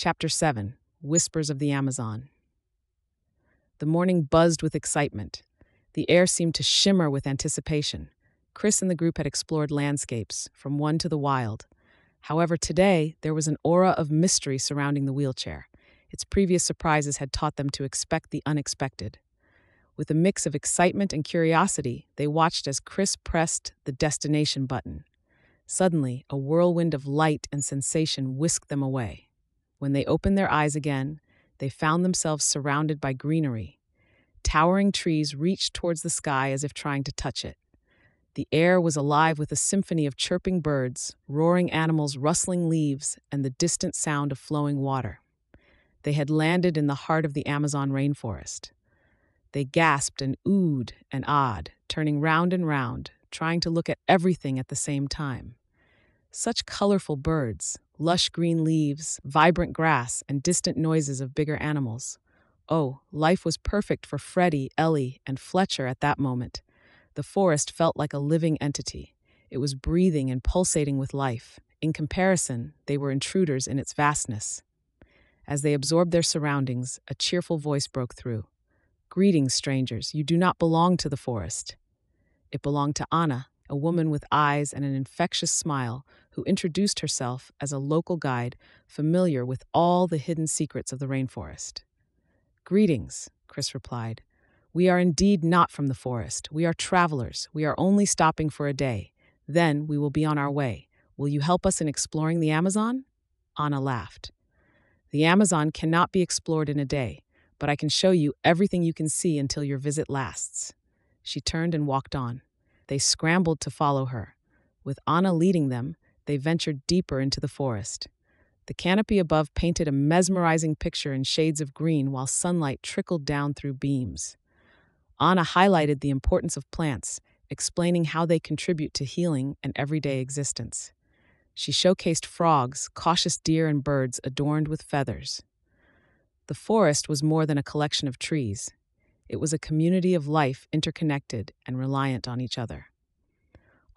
Chapter 7 Whispers of the Amazon. The morning buzzed with excitement. The air seemed to shimmer with anticipation. Chris and the group had explored landscapes, from one to the wild. However, today there was an aura of mystery surrounding the wheelchair. Its previous surprises had taught them to expect the unexpected. With a mix of excitement and curiosity, they watched as Chris pressed the destination button. Suddenly, a whirlwind of light and sensation whisked them away. When they opened their eyes again, they found themselves surrounded by greenery. Towering trees reached towards the sky as if trying to touch it. The air was alive with a symphony of chirping birds, roaring animals, rustling leaves, and the distant sound of flowing water. They had landed in the heart of the Amazon rainforest. They gasped and oohed and awed, turning round and round, trying to look at everything at the same time. Such colorful birds, lush green leaves, vibrant grass, and distant noises of bigger animals. Oh, life was perfect for Freddie, Ellie, and Fletcher at that moment. The forest felt like a living entity. It was breathing and pulsating with life. In comparison, they were intruders in its vastness. As they absorbed their surroundings, a cheerful voice broke through. Greetings, strangers. You do not belong to the forest. It belonged to Ana, a woman with eyes and an infectious smile who introduced herself as a local guide familiar with all the hidden secrets of the rainforest. Greetings, Chris replied. We are indeed not from the forest. We are travelers. We are only stopping for a day. Then we will be on our way. Will you help us in exploring the Amazon? Ana laughed. The Amazon cannot be explored in a day, but I can show you everything you can see until your visit lasts. She turned and walked on. They scrambled to follow her. With Ana leading them, they ventured deeper into the forest. The canopy above painted a mesmerizing picture in shades of green while sunlight trickled down through beams. Ana highlighted the importance of plants, explaining how they contribute to healing and everyday existence. She showcased frogs, cautious deer, and birds adorned with feathers. The forest was more than a collection of trees. It was a community of life interconnected and reliant on each other.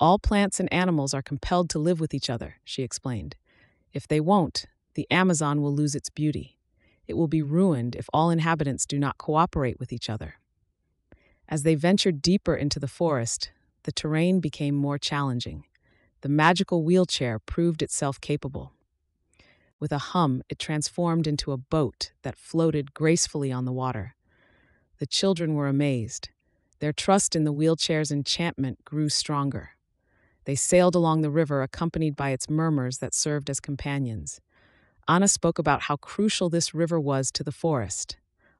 All plants and animals are compelled to live with each other, she explained. If they won't, the Amazon will lose its beauty. It will be ruined if all inhabitants do not cooperate with each other. As they ventured deeper into the forest, the terrain became more challenging. The magical wheelchair proved itself capable. With a hum, it transformed into a boat that floated gracefully on the water. The children were amazed. Their trust in the wheelchair's enchantment grew stronger. They sailed along the river, accompanied by its murmurs that served as companions. Ana spoke about how crucial this river was to the forest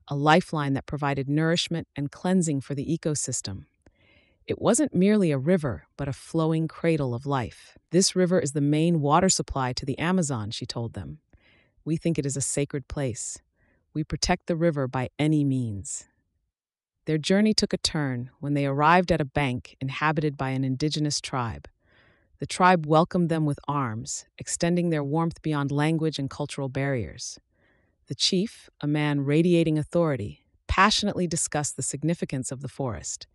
a lifeline that provided nourishment and cleansing for the ecosystem. It wasn't merely a river, but a flowing cradle of life. This river is the main water supply to the Amazon, she told them. We think it is a sacred place. We protect the river by any means. Their journey took a turn when they arrived at a bank inhabited by an indigenous tribe. The tribe welcomed them with arms, extending their warmth beyond language and cultural barriers. The chief, a man radiating authority, passionately discussed the significance of the forest.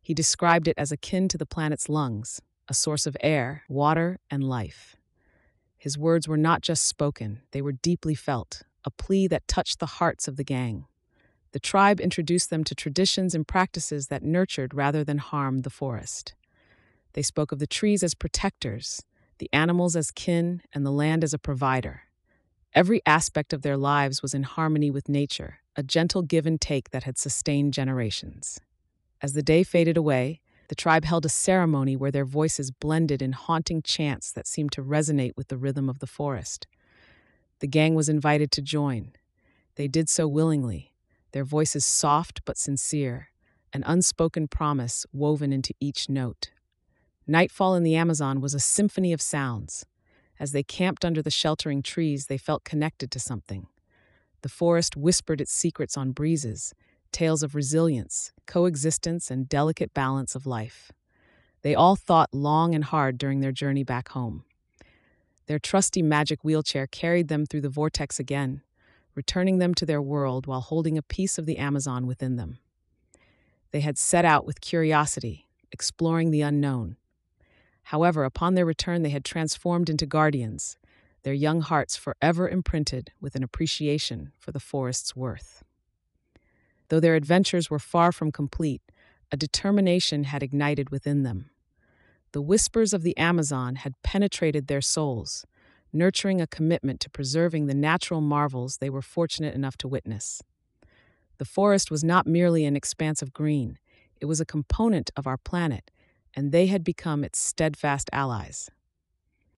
He described it as akin to the planet's lungs, a source of air, water, and life. His words were not just spoken, they were deeply felt, a plea that touched the hearts of the gang. The tribe introduced them to traditions and practices that nurtured rather than harmed the forest. They spoke of the trees as protectors, the animals as kin, and the land as a provider. Every aspect of their lives was in harmony with nature, a gentle give and take that had sustained generations. As the day faded away, the tribe held a ceremony where their voices blended in haunting chants that seemed to resonate with the rhythm of the forest. The gang was invited to join. They did so willingly, their voices soft but sincere, an unspoken promise woven into each note. Nightfall in the Amazon was a symphony of sounds. As they camped under the sheltering trees, they felt connected to something. The forest whispered its secrets on breezes, tales of resilience, coexistence, and delicate balance of life. They all thought long and hard during their journey back home. Their trusty magic wheelchair carried them through the vortex again, returning them to their world while holding a piece of the Amazon within them. They had set out with curiosity, exploring the unknown. However, upon their return, they had transformed into guardians, their young hearts forever imprinted with an appreciation for the forest's worth. Though their adventures were far from complete, a determination had ignited within them. The whispers of the Amazon had penetrated their souls, nurturing a commitment to preserving the natural marvels they were fortunate enough to witness. The forest was not merely an expanse of green, it was a component of our planet, and they had become its steadfast allies.